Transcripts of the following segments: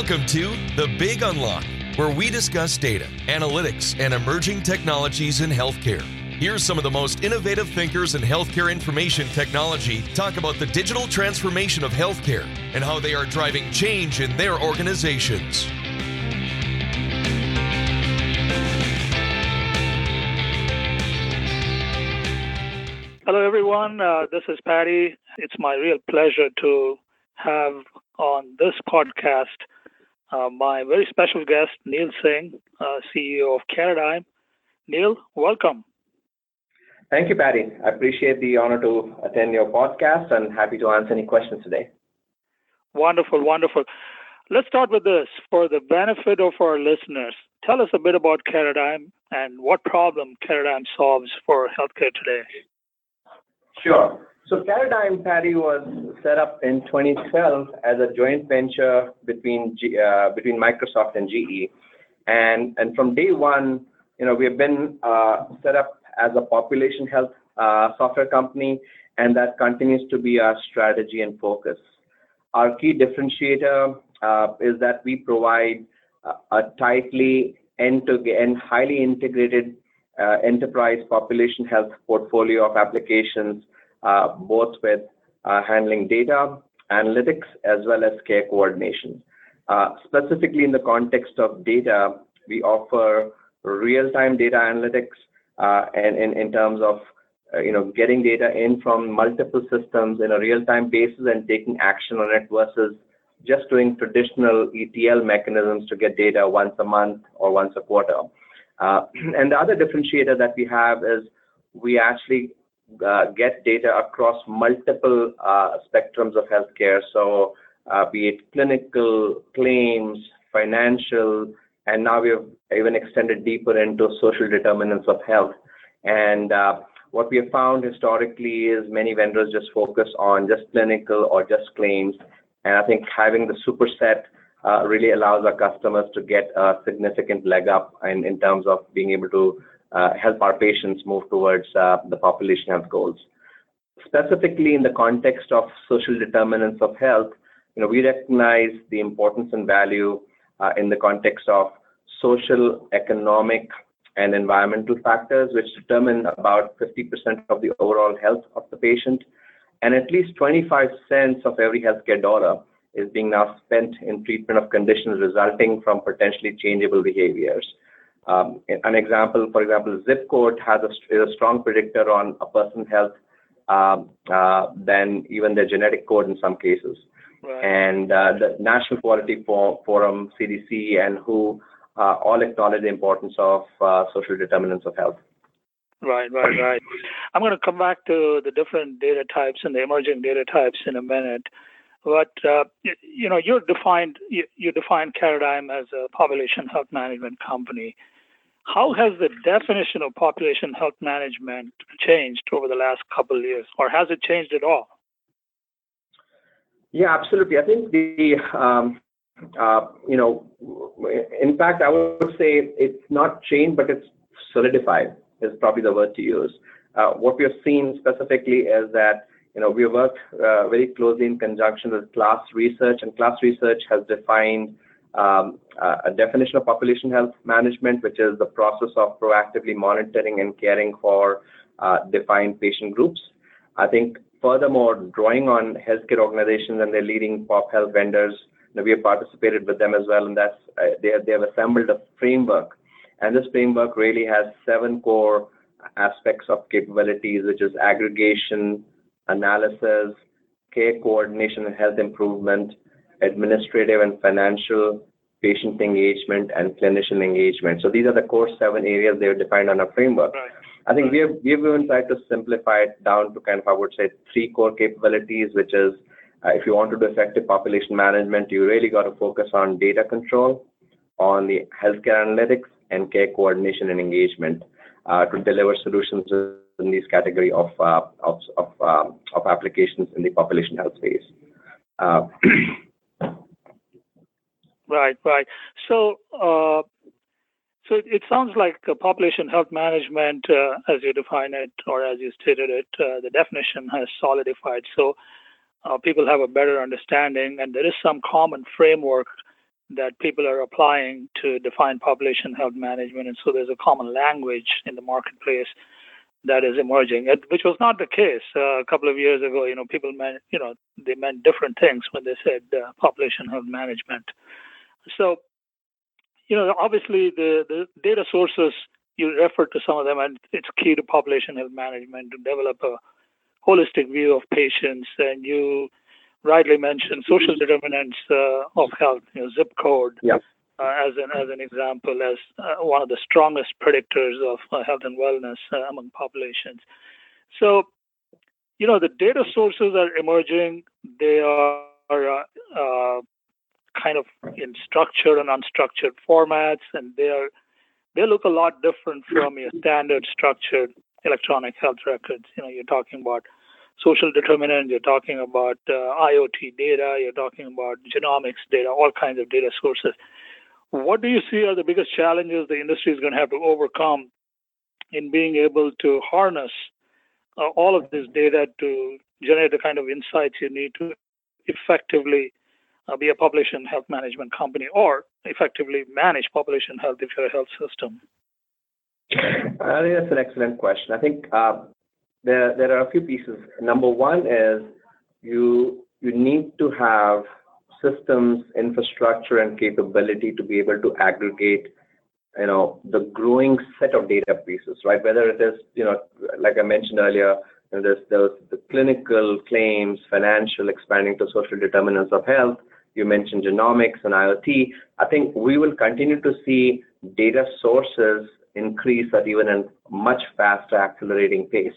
Welcome to The Big Unlock, where we discuss data, analytics, and emerging technologies in healthcare. Here's some of the most innovative thinkers in healthcare information technology talk about the digital transformation of healthcare and how they are driving change in their organizations. Hello, everyone. Uh, this is Patty. It's my real pleasure to have on this podcast uh, my very special guest, Neal Singh, uh, CEO of Caradigm. Neal, welcome. Thank you, Patty. I appreciate the honor to attend your podcast and happy to answer any questions today. Wonderful, wonderful. Let's start with this. For the benefit of our listeners, tell us a bit about Caradigm and what problem Caradigm solves for healthcare today. Sure. So Caradigm, Patty, was set up in 2012 as a joint venture between G, uh, between Microsoft and GE, and and from day one, you know, we have been uh, set up as a population health uh, software company, and that continues to be our strategy and focus. Our key differentiator uh, is that we provide a tightly end-to-end, highly integrated uh, enterprise population health portfolio of applications, uh, both with uh, handling data, analytics, as well as care coordination. Specifically in the context of data, we offer real-time data analytics, and in terms of you know getting data in from multiple systems in a real-time basis and taking action on it versus just doing traditional ETL mechanisms to get data once a month or once a quarter. Uh, and the other differentiator that we have is we actually uh, get data across multiple uh, spectrums of healthcare. So, be it clinical, claims, financial, and now we have even extended deeper into social determinants of health. And what we have found historically is many vendors just focus on just clinical or just claims. And I think having the superset uh, really allows our customers to get a significant leg up in, in terms of being able to uh, help our patients move towards uh, the population health goals. Specifically in the context of social determinants of health, you know, we recognize the importance and value uh, in the context of social, economic, and environmental factors, which determine about 50% of the overall health of the patient, and at least 25 cents of every healthcare dollar is being now spent in treatment of conditions resulting from potentially changeable behaviors. Um, an example, for example, zip code has a, is a strong predictor on a person's health um, uh, than even their genetic code in some cases. Right. And uh, the National Quality Forum, CDC, and WHO uh, all acknowledge the importance of uh, social determinants of health. Right, right, right. I'm going to come back to the different data types and the emerging data types in a minute. But uh, you, you, know, you defined you, you defined Caradigm as a population health management company. How has the definition of population health management changed over the last couple of years, or has it changed at all? Yeah, absolutely. I think the um, uh, you know, in fact, I would say it's not changed, but it's solidified. Is probably the word to use. Uh, what we have seen specifically is that you know, we work uh, very closely in conjunction with KLAS Research, and KLAS Research has defined um, a definition of population health management, which is the process of proactively monitoring and caring for uh, defined patient groups. I think furthermore, drawing on healthcare organizations and their leading pop health vendors, we have participated with them as well, and that's uh, they, have, they have assembled a framework, and this framework really has seven core aspects of capabilities, which is aggregation, analysis, care coordination and health improvement, administrative and financial, patient engagement, and clinician engagement. So these are the core seven areas they are defined on a framework. Right. I think we have we have even tried to simplify it down to kind of I would say three core capabilities, which is uh, if you want to do effective population management, you really got to focus on data control, on the healthcare analytics, and care coordination and engagement uh, to deliver solutions in these category of uh, of of, um, of applications in the population health space. Uh, right, right. So. Uh, so it sounds like population health management, uh, as you define it or as you stated it, uh, the definition has solidified. So people have a better understanding, and there is some common framework that people are applying to define population health management, and so there's a common language in the marketplace that is emerging, which was not the case uh, a couple of years ago. You know, people meant, you know, they meant different things when they said uh, population health management. So, you know, obviously the, the data sources you referred to some of them, and it's key to population health management to develop a holistic view of patients. And you rightly mentioned social determinants uh, of health, you know, zip code. Yeah. Uh, as an as an example, as uh, one of the strongest predictors of uh, health and wellness uh, among populations. So, you know, the data sources are emerging. They are, are uh, kind of in structured and unstructured formats, and they are they look a lot different from your standard structured electronic health records. You know, you're talking about social determinants, you're talking about uh, IoT data, you're talking about genomics data, all kinds of data sources. What do you see are the biggest challenges the industry is going to have to overcome in being able to harness uh, all of this data to generate the kind of insights you need to effectively be a population health management company or effectively manage population health if you're a health system? I think that's an excellent question. I think uh, there there are a few pieces. Number one is you you need to have systems, infrastructure, and capability to be able to aggregate you know the growing set of data pieces, right? Whether it is you know like I mentioned earlier, you know, there's there's the clinical claims, financial, expanding to social determinants of health. You mentioned genomics and IoT. I think we will continue to see data sources increase at even a much faster accelerating pace.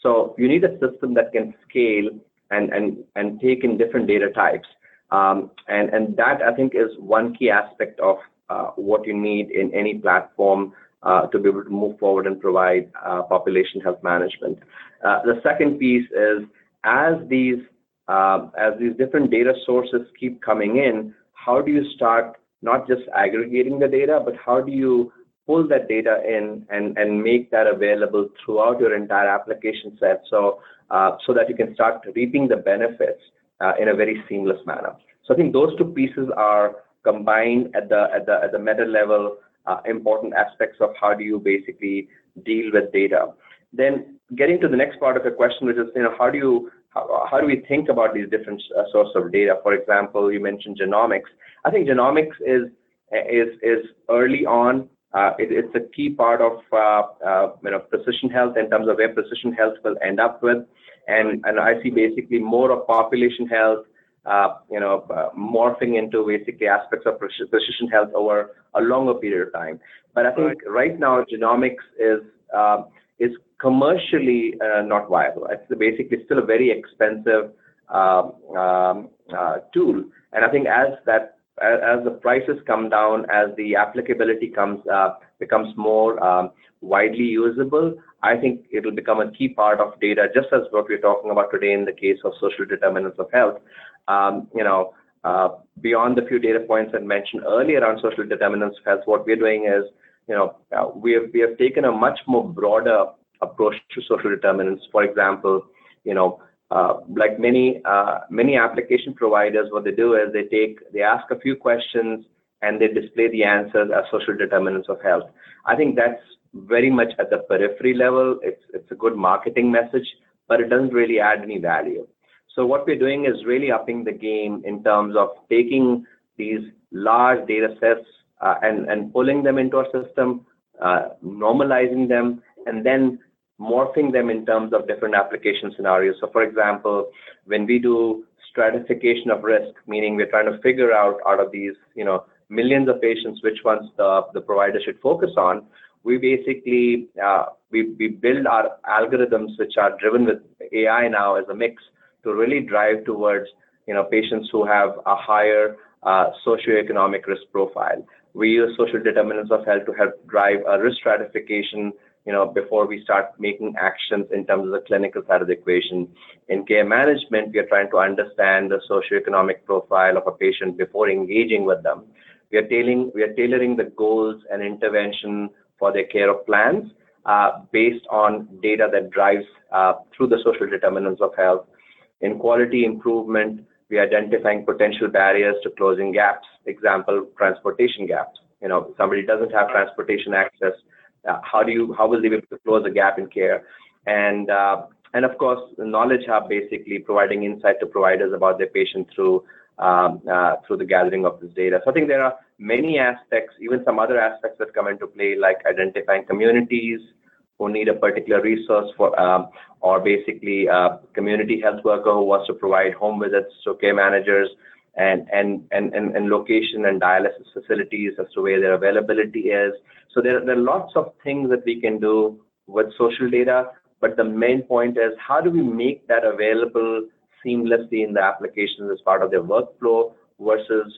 So you need a system that can scale and, and, and take in different data types. Um, and, and that I think is one key aspect of uh, what you need in any platform uh, to be able to move forward and provide uh, population health management. Uh, the second piece is as these as these different data sources keep coming in, how do you start not just aggregating the data, but how do you pull that data in and, and make that available throughout your entire application set so, uh, so that you can start reaping the benefits uh, in a very seamless manner. So I think those two pieces are combined at the, at the, at the meta level, uh, important aspects of how do you basically deal with data. Then getting to the next part of the question, which is, you know, how do you how, how do we think about these different uh, sources of data? For example, you mentioned genomics. I think genomics is is is early on. Uh, it, it's a key part of uh, uh, you know precision health in terms of where precision health will end up with, and and I see basically more of population health, uh, you know, uh, morphing into basically aspects of precision health over a longer period of time. But I think right, right now genomics is is commercially uh, not viable. It's basically still a very expensive um, um, uh, tool. And I think as that as the prices come down, as the applicability comes uh, becomes more um, widely usable, I think it'll become a key part of data, just as what we're talking about today in the case of social determinants of health. You know, beyond the few data points I mentioned earlier on social determinants of health, what we're doing is, you know, we have we have taken a much more broader approach to social determinants. For example, you know, uh, like many uh, many application providers, what they do is they take they ask a few questions and they display the answers as social determinants of health. I think that's very much at the periphery level. It's it's a good marketing message, but it doesn't really add any value. So what we're doing is really upping the game in terms of taking these large data sets uh, and and pulling them into our system, uh, normalizing them, and then morphing them in terms of different application scenarios. So for example, when we do stratification of risk, meaning we're trying to figure out out of these, you know, millions of patients, which ones the, the provider should focus on, we basically, uh, we, we build our algorithms which are driven with AI now as a mix to really drive towards, you know, patients who have a higher uh, socioeconomic risk profile. We use social determinants of health to help drive a risk stratification you know, before we start making actions in terms of the clinical side of the equation. In care management, we are trying to understand the socioeconomic profile of a patient before engaging with them. We are tailoring, we are tailoring the goals and intervention for their care of plans uh, based on data that drives uh, through the social determinants of health. In quality improvement, we're identifying potential barriers to closing gaps. Example, transportation gaps. You know, somebody doesn't have transportation access. Uh, how do you how will they be able to close the gap in care? And uh, and of course, the Knowledge Hub basically providing insight to providers about their patient through um, uh, through the gathering of this data. So I think there are many aspects, even some other aspects that come into play, like identifying communities who need a particular resource for, um, or basically a community health worker who wants to provide home visits to care managers and, and, and, and, and location and dialysis facilities as to where their availability is. So there, there are lots of things that we can do with social data, but the main point is how do we make that available seamlessly in the applications as part of their workflow versus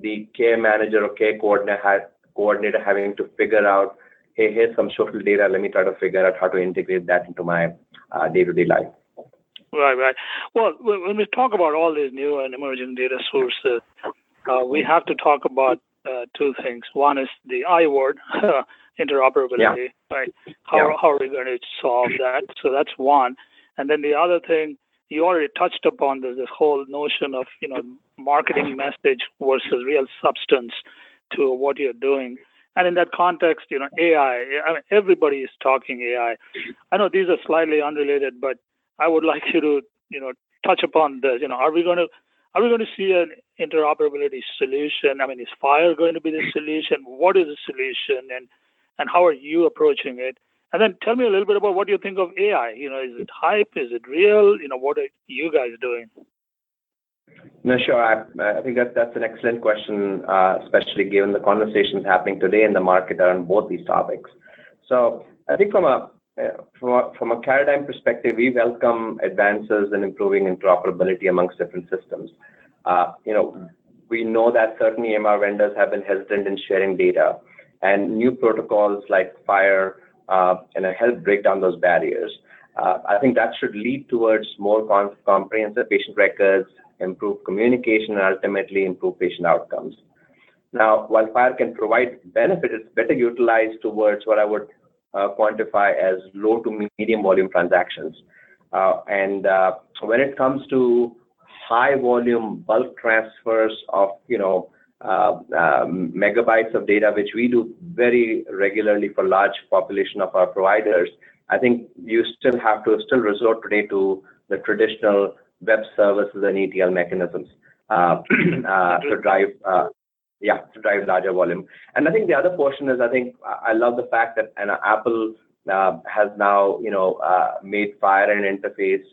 the care manager or care coordinator, coordinator having to figure out, hey, here's some social data. Let me try to figure out how to integrate that into my uh, day-to-day life. Right, right. Well, when we talk about all these new and emerging data sources, uh, we have to talk about uh, two things. One is the I word, interoperability, yeah. right? How, yeah. how are we going to solve that? So that's one. And then the other thing you already touched upon this, this whole notion of you know marketing message versus real substance to what you're doing. And in that context, you know, AI. I mean, everybody is talking AI. I know these are slightly unrelated, but I would like you to you know touch upon this. You know, are we going to are we going to see an interoperability solution? I mean, is FHIR going to be the solution? What is the solution, and and how are you approaching it? And then tell me a little bit about what you think of AI. You know, is it hype? Is it real? You know, what are you guys doing? No, sure. I, I think that that's an excellent question, uh, especially given the conversations happening today in the market around both these topics. So I think from a from a, Caradigm perspective, we welcome advances in improving interoperability amongst different systems. Uh, you know, we know that certain EMR vendors have been hesitant in sharing data, and new protocols like FHIR uh, help break down those barriers. Uh, I think that should lead towards more comprehensive patient records, improve communication, and ultimately improve patient outcomes. Now, while FHIR can provide benefit, it's better utilized towards what I would quantify as low to medium volume transactions. And when it comes to high volume bulk transfers of, you know, uh, megabytes of data, which we do very regularly for large population of our providers, I think you still have to still resort today to the traditional web services and ETL mechanisms uh, uh, to drive yeah to drive larger volume. And I think the other portion is I think I love the fact that and uh, Apple uh, has now you know uh, made FHIR an interface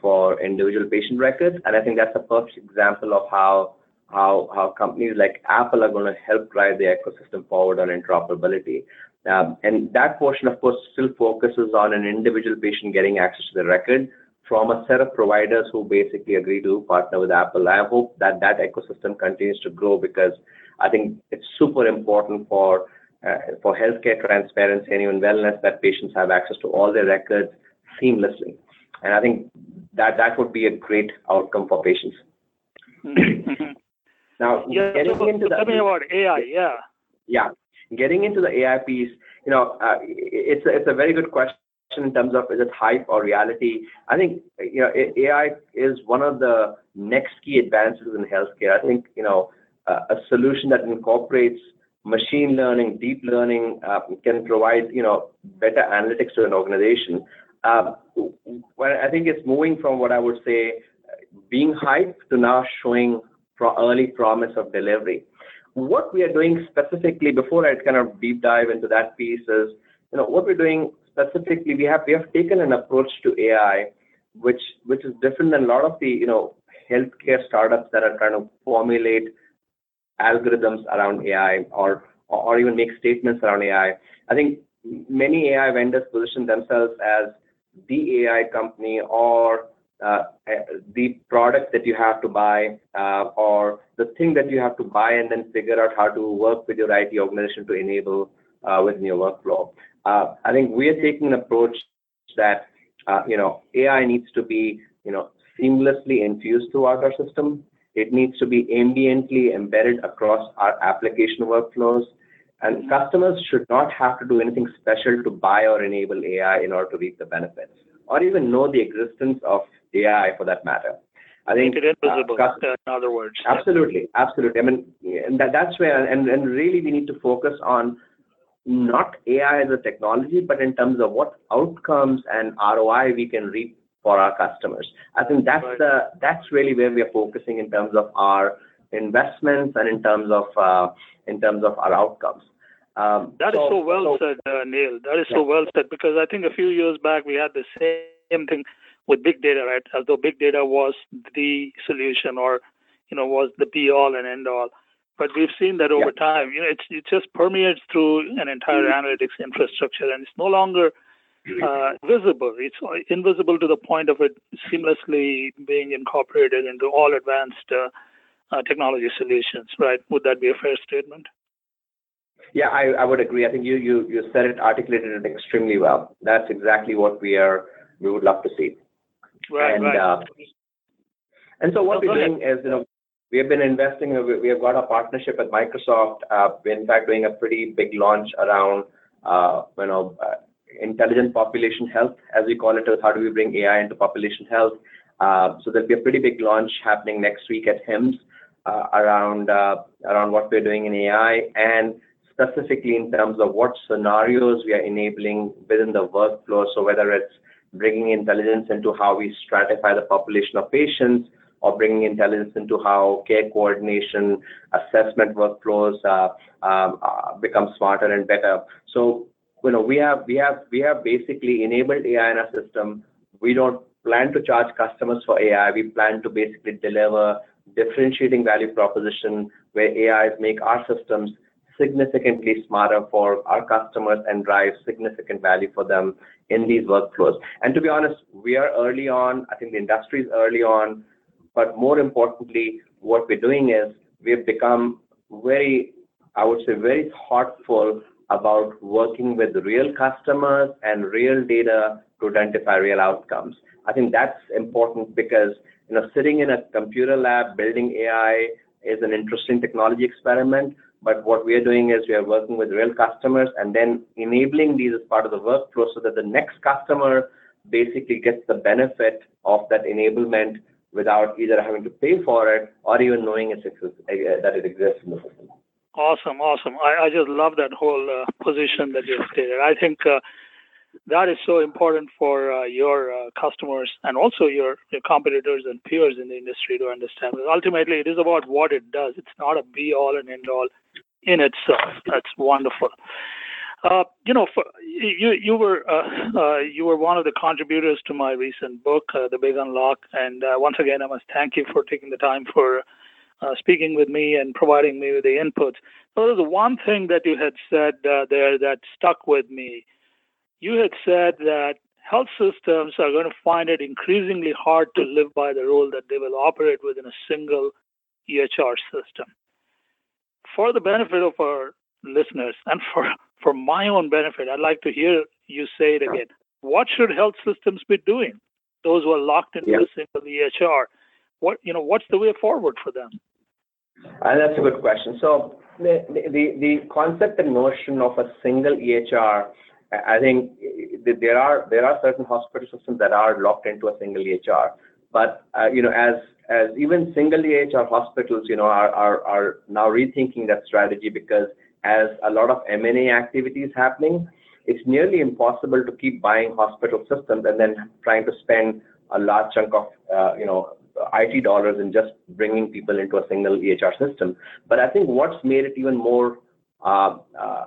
for individual patient records, and I think that's a perfect example of how how how companies like Apple are going to help drive the ecosystem forward on interoperability. Um, and that portion, of course, still focuses on an individual patient getting access to the record from a set of providers who basically agree to partner with Apple. I hope that that ecosystem continues to grow because I think it's super important for uh, for healthcare transparency and even wellness that patients have access to all their records seamlessly. And I think that that would be a great outcome for patients. Mm-hmm. Now, yeah, getting so, into the tell me about AI. Yeah. Yeah, getting into the AI piece, you know, uh, it's a, it's a very good question in terms of is it hype or reality. I think you know AI is one of the next key advances in healthcare. I think you know uh, a solution that incorporates machine learning, deep learning uh, can provide you know better analytics to an organization. Uh, I think it's moving from what I would say being hype to now showing early promise of delivery. What we are doing specifically, before I kind of deep dive into that piece, is you know what we're doing specifically. We have we have taken an approach to AI, which which is different than a lot of the you know healthcare startups that are trying to formulate algorithms around AI or or even make statements around AI. I think many AI vendors position themselves as the AI company or uh, the product that you have to buy uh, or the thing that you have to buy and then figure out how to work with your IT organization to enable Uh, within your workflow. Uh, I think we are taking an approach that uh, you know AI needs to be you know seamlessly infused throughout our system. It needs to be ambiently embedded across our application workflows. And customers should not have to do anything special to buy or enable AI in order to reap the benefits or even know the existence of AI for that matter. I think Make it invisible, uh, in other words. Absolutely, absolutely. I mean, that, that's where, and, and really we need to focus on not AI as a technology, but in terms of what outcomes and ROI we can reap for our customers. I think that's right. the that's really where we are focusing in terms of our investments and in terms of uh, in terms of our outcomes. Um, that is so well said, uh, Neal. That is so well said because I think a few years back we had the same thing with big data, right? As though big data was the solution or you know was the be all and end all. But we've seen that over yeah. time. You know, it's it just permeates through an entire mm-hmm. analytics infrastructure, and it's no longer uh, visible. It's invisible to the point of it seamlessly being incorporated into all advanced uh, uh, technology solutions. Right? Would that be a fair statement? Yeah, I, I would agree. I think you, you you said it, articulated it extremely well. That's exactly what we are we would love to see. Right, and, right. Uh, and so what we're doing is, you know, we have been investing. We have got a partnership with Microsoft. Uh, in fact doing a pretty big launch around, uh, you know, uh, intelligent population health, as we call it. How do we bring AI into population health? So there'll be a pretty big launch happening next week at HIMSS around around what we're doing in AI and specifically in terms of what scenarios we are enabling within the workflow. So whether it's bringing intelligence into how we stratify the population of patients or bringing intelligence into how care coordination assessment workflows uh, uh, become smarter and better. So, you know, we have we have we have basically enabled AI in our system. We don't plan to charge customers for AI. We plan to basically deliver differentiating value proposition where AIs make our systems significantly smarter for our customers and drive significant value for them in these workflows. And to be honest, we are early on. I think the industry is early on. But more importantly, what we're doing is we've become very, I would say, very thoughtful about working with real customers and real data to identify real outcomes. I think that's important because you know sitting in a computer lab building AI is an interesting technology experiment, but what we are doing is we are working with real customers and then enabling these as part of the workflow so that the next customer basically gets the benefit of that enablement without either having to pay for it or even knowing it's, uh, that it exists in the system. Awesome, awesome. I, I just love that whole uh, position that you stated. I think uh, that is so important for uh, your uh, customers and also your, your competitors and peers in the industry to understand. Ultimately, it is about what it does. It's not a be all and end all in itself. That's wonderful. Uh, you know, for, you you were uh, uh, you were one of the contributors to my recent book, uh, The Big Unlock, and uh, once again, I must thank you for taking the time for speaking with me and providing me with the inputs. So there's one thing that you had said there that stuck with me. You had said that health systems are going to find it increasingly hard to live by the rule that they will operate within a single EHR system for the benefit of our listeners and for, for my own benefit, I'd like to hear you say it again. What should health systems be doing? Those who are locked into a single EHR. What you know, what's the way forward for them? And that's a good question. So the, the the concept and notion of a single EHR, I think there are there are certain hospital systems that are locked into a single EHR. But uh, you know, as as even single EHR hospitals, you know, are, are, are now rethinking that strategy because as a lot of M&A activity is happening, it's nearly impossible to keep buying hospital systems and then trying to spend a large chunk of, uh, you know, IT dollars in just bringing people into a single EHR system. But I think what's made it even more, uh, uh,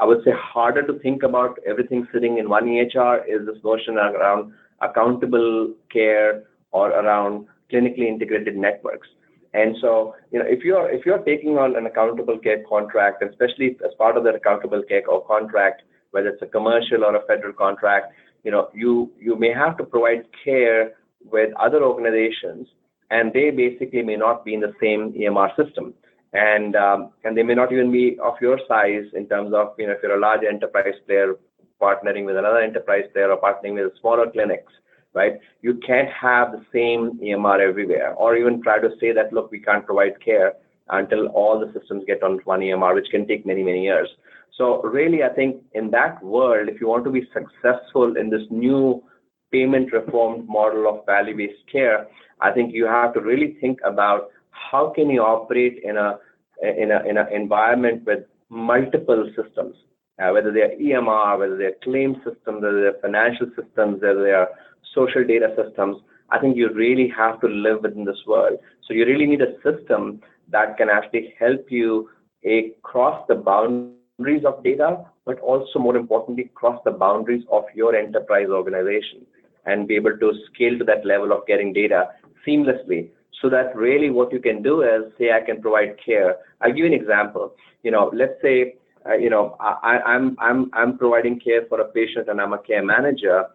I would say, harder to think about everything sitting in one EHR is this notion around accountable care or around clinically integrated networks. And so, you know, if you're if you're taking on an accountable care contract, especially as part of that accountable care contract, whether it's a commercial or a federal contract, you know, you you may have to provide care with other organizations, and they basically may not be in the same EMR system, and um, and they may not even be of your size in terms of you know if you're a large enterprise player partnering with another enterprise player or partnering with smaller clinics right? You can't have the same EMR everywhere, or even try to say that, look, we can't provide care until all the systems get on one EMR, which can take many, many years. So really, I think in that world, if you want to be successful in this new payment reform model of value-based care, I think you have to really think about how can you operate in a in a in an environment with multiple systems, uh, whether they are EMR, whether they are claim systems, whether they are financial systems, whether they are social data systems. I think you really have to live within this world. So you really need a system that can actually help you a, cross the boundaries of data, but also more importantly, cross the boundaries of your enterprise organization and be able to scale to that level of getting data seamlessly. So that really what you can do is say, I can provide care. I'll give you an example. You know, let's say, uh, you know, I, I'm, I'm, I'm providing care for a patient and I'm a care manager.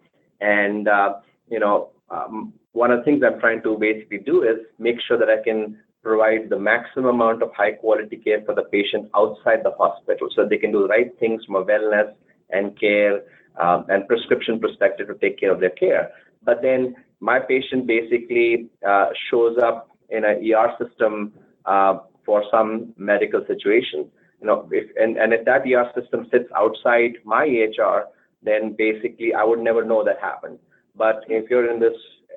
And, uh, you know, um, one of the things I'm trying to basically do is make sure that I can provide the maximum amount of high quality care for the patient outside the hospital so they can do the right things from a wellness and care um, and prescription perspective to take care of their care. But then my patient basically uh, shows up in an ER system uh, for some medical situation. You know, if, and, and if that ER system sits outside my EHR, then basically I would never know that happened. But if you're in this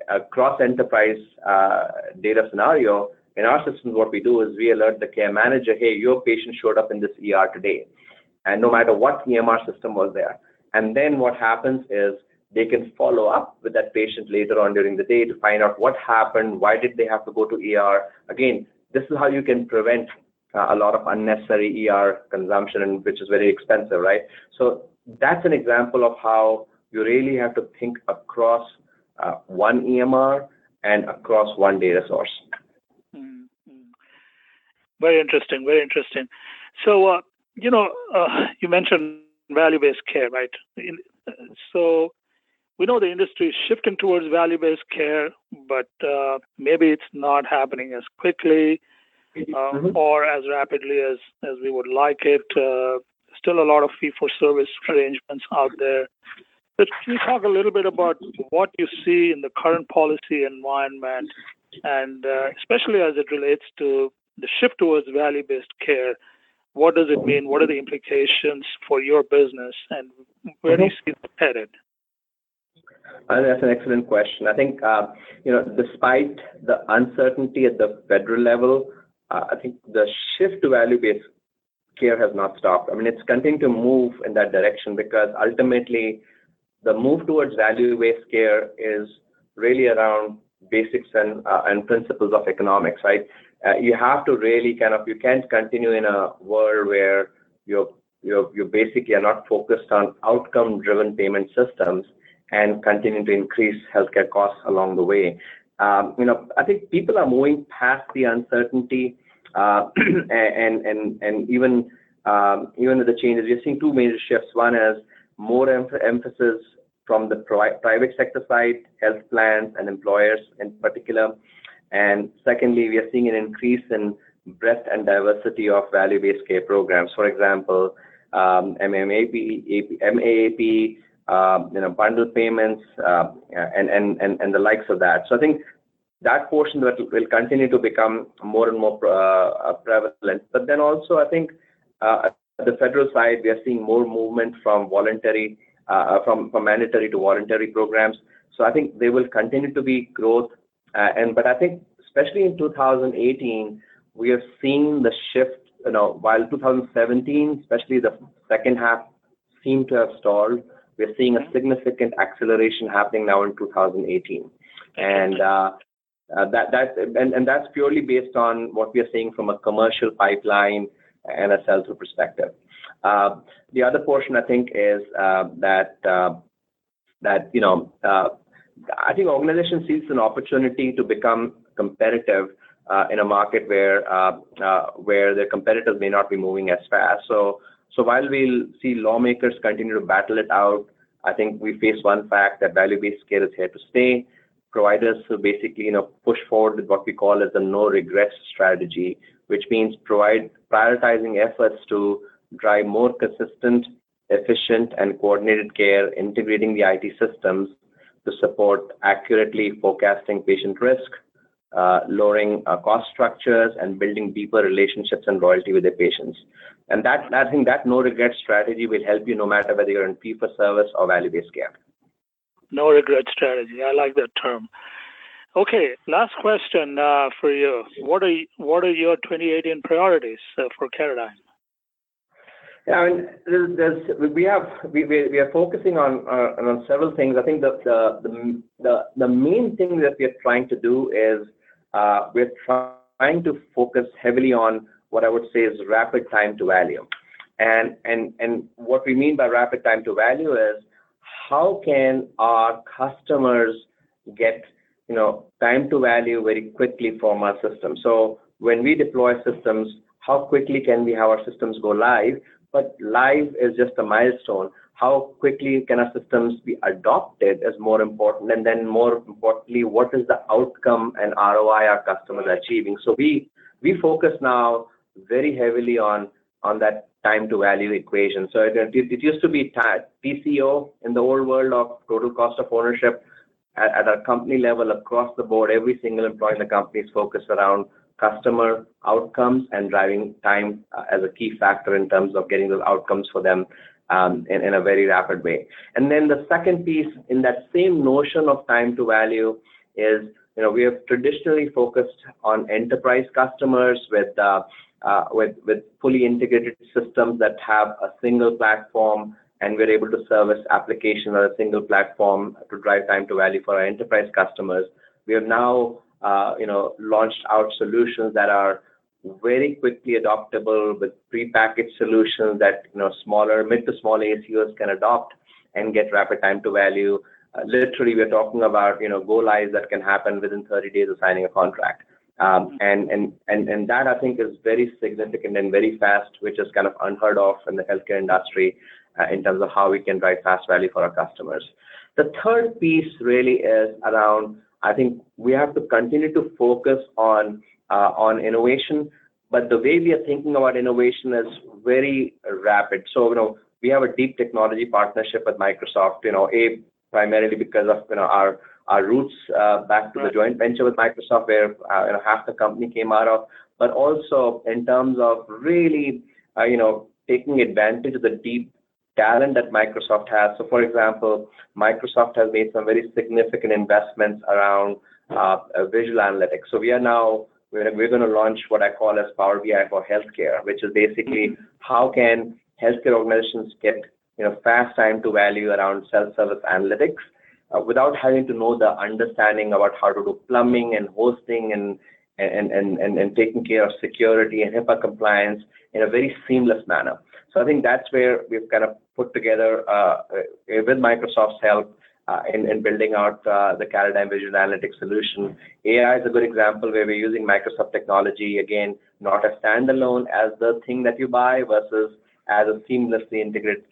uh, cross enterprise uh, data scenario, in our systems, what we do is we alert the care manager, hey, your patient showed up in this ER today. And no matter what EMR system was there. And then what happens is they can follow up with that patient later on during the day to find out what happened, why did they have to go to ER. Again, this is how you can prevent uh, a lot of unnecessary ER consumption, which is very expensive, right? So that's an example of how you really have to think across uh, one EMR and across one data source. Very interesting. Very interesting. So, uh, you know, uh, you mentioned value-based care, right? In, so, we know the industry is shifting towards value-based care, but uh, maybe it's not happening as quickly uh, mm-hmm. or as rapidly as as we would like it. Uh, still a lot of fee-for-service arrangements out there. But can you talk a little bit about what you see in the current policy environment, and uh, especially as it relates to the shift towards value-based care, what does it mean? What are the implications for your business, and where do you see it headed? Uh, that's an excellent question. I think, uh, you know, despite the uncertainty at the federal level, uh, I think the shift to value-based care has not stopped. I mean, it's continuing to move in that direction because ultimately the move towards value-based care is really around basics and uh, and principles of economics, right? uh, you have to really kind of you can't continue in a world where you're you're you basically are not focused on outcome driven payment systems and continue to increase healthcare costs along the way. Um, you know, I think people are moving past the uncertainty uh, and and and even um, even with the changes, we're seeing two major shifts. One is more em- emphasis from the pri- private sector side, health plans and employers in particular, and secondly, we are seeing an increase in breadth and diversity of value-based care programs. For example, um, MAAP, uh, you know, bundle payments, uh, and, and, and, and the likes of that. So I think that portion will, will continue to become more and more uh, prevalent. But then also, I think uh, the federal side, we are seeing more movement from voluntary, uh, from, from mandatory to voluntary programs. So I think there will continue to be growth uh, and but I think especially in 2018, we have seen the shift. You know, while 2017, especially the second half, seemed to have stalled, we're seeing a mm-hmm. significant acceleration happening now in 2018, and uh, uh, that that and, and that's purely based on what we are seeing from a commercial pipeline and a sell-through perspective. Uh, the other portion, I think, is uh, that uh, that you know I think organization sees an opportunity to become competitive in a market where where their competitors may not be moving as fast. So so while we'll see lawmakers continue to battle it out, I think we face one fact that value-based care is here to stay. Providers who basically you know push forward with what we call as a no regrets strategy, which means provide prioritizing efforts to drive more consistent, efficient, and coordinated care, integrating the IT systems to support accurately forecasting patient risk, uh, lowering uh, cost structures, and building deeper relationships and loyalty with their patients. And that, I think that no regret strategy will help you no matter whether you're in fee for service or value based care. no regret strategy. I like that term. Okay, last question uh, for you. What are what are your 2018 priorities uh, for Caradigm? Yeah, I mean, there's, there's, we have we, we, we are focusing on uh, on several things. I think the, the the the main thing that we are trying to do is uh, we're trying to focus heavily on what I would say is rapid time to value, and and and what we mean by rapid time to value is how can our customers get you know, time to value very quickly from our system. So when we deploy systems, how quickly can we have our systems go live? But live is just a milestone. How quickly can our systems be adopted is more important. And then more importantly, what is the outcome and ROI our customers are achieving? So we we focus now very heavily on on that time to value equation. So it, it, it used to be TCO in the old world of total cost of ownership at our company level across the board, every single employee in the company is focused around customer outcomes and driving time uh, as a key factor in terms of getting those outcomes for them um, in a very rapid way. And then the second piece in that same notion of time to value is, you know, we have traditionally focused on enterprise customers with uh, uh, fully integrated systems that have a single platform and we're able to service applications on a single platform to drive time to value for our enterprise customers. We have now, uh, you know, launched out solutions that are very quickly adoptable with prepackaged solutions that, you know, smaller, mid to small ACOs can adopt and get rapid time to value. Uh, literally, we're talking about, you know, go lives that can happen within 30 days of signing a contract. Um, and, that I think is very significant and very fast, which is kind of unheard of in the healthcare industry. Uh, in terms of how we can drive fast value for our customers. The third piece really is around, I think we have to continue to focus on uh, on innovation, but the way we are thinking about innovation is very rapid. So, you know, we have a deep technology partnership with Microsoft, you know, A, primarily because of, you know, our our roots uh, back to the joint venture with Microsoft, where uh, you know half the company came out of, but also in terms of really, uh, you know, taking advantage of the deep talent that Microsoft has. So, for example, Microsoft has made some very significant investments around uh, visual analytics. So, we are now we're, we're going to launch what I call as Power BI for healthcare, which is basically how can healthcare organizations get you know fast time to value around self-service analytics uh, without having to know the understanding about how to do plumbing and hosting and and, and, and, and taking care of security and HIPAA compliance in a very seamless manner. So I think that's where we've kind of put together, uh, uh, with Microsoft's help, uh, in, in building out the Caradigm Vision Analytics solution. AI is a good example where we're using Microsoft technology, again, not a standalone as the thing that you buy versus as a seamlessly integrated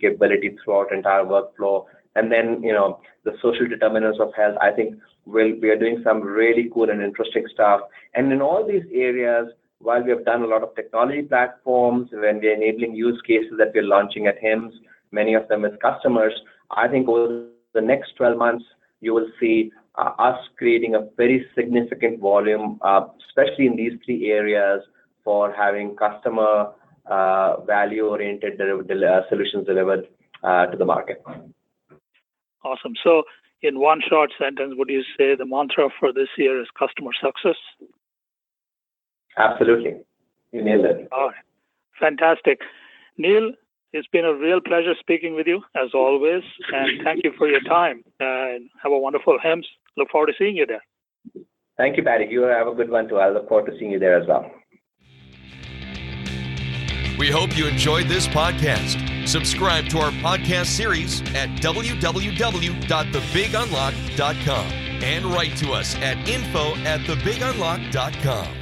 capability throughout entire workflow. And then, you know, the social determinants of health, I think we are doing some really cool and interesting stuff. And in all these areas, while we have done a lot of technology platforms, when we're enabling use cases that we're launching at HIMSS, many of them as customers, I think over the next 12 months, you will see uh, us creating a very significant volume, uh, especially in these three areas for having customer uh, value-oriented solutions delivered to the market. Awesome. So in one short sentence, would you say the mantra for this year is customer success? Absolutely. You nailed it. All right. Fantastic. Neal, it's been a real pleasure speaking with you, as always, and thank you for your time. And have a wonderful HIMSS. Look forward to seeing you there. Thank you, Patty. You have a good one too. I look forward to seeing you there as well. We hope you enjoyed this podcast. Subscribe to our podcast series at www.thebigunlock.com and write to us at info at thebigunlock.com.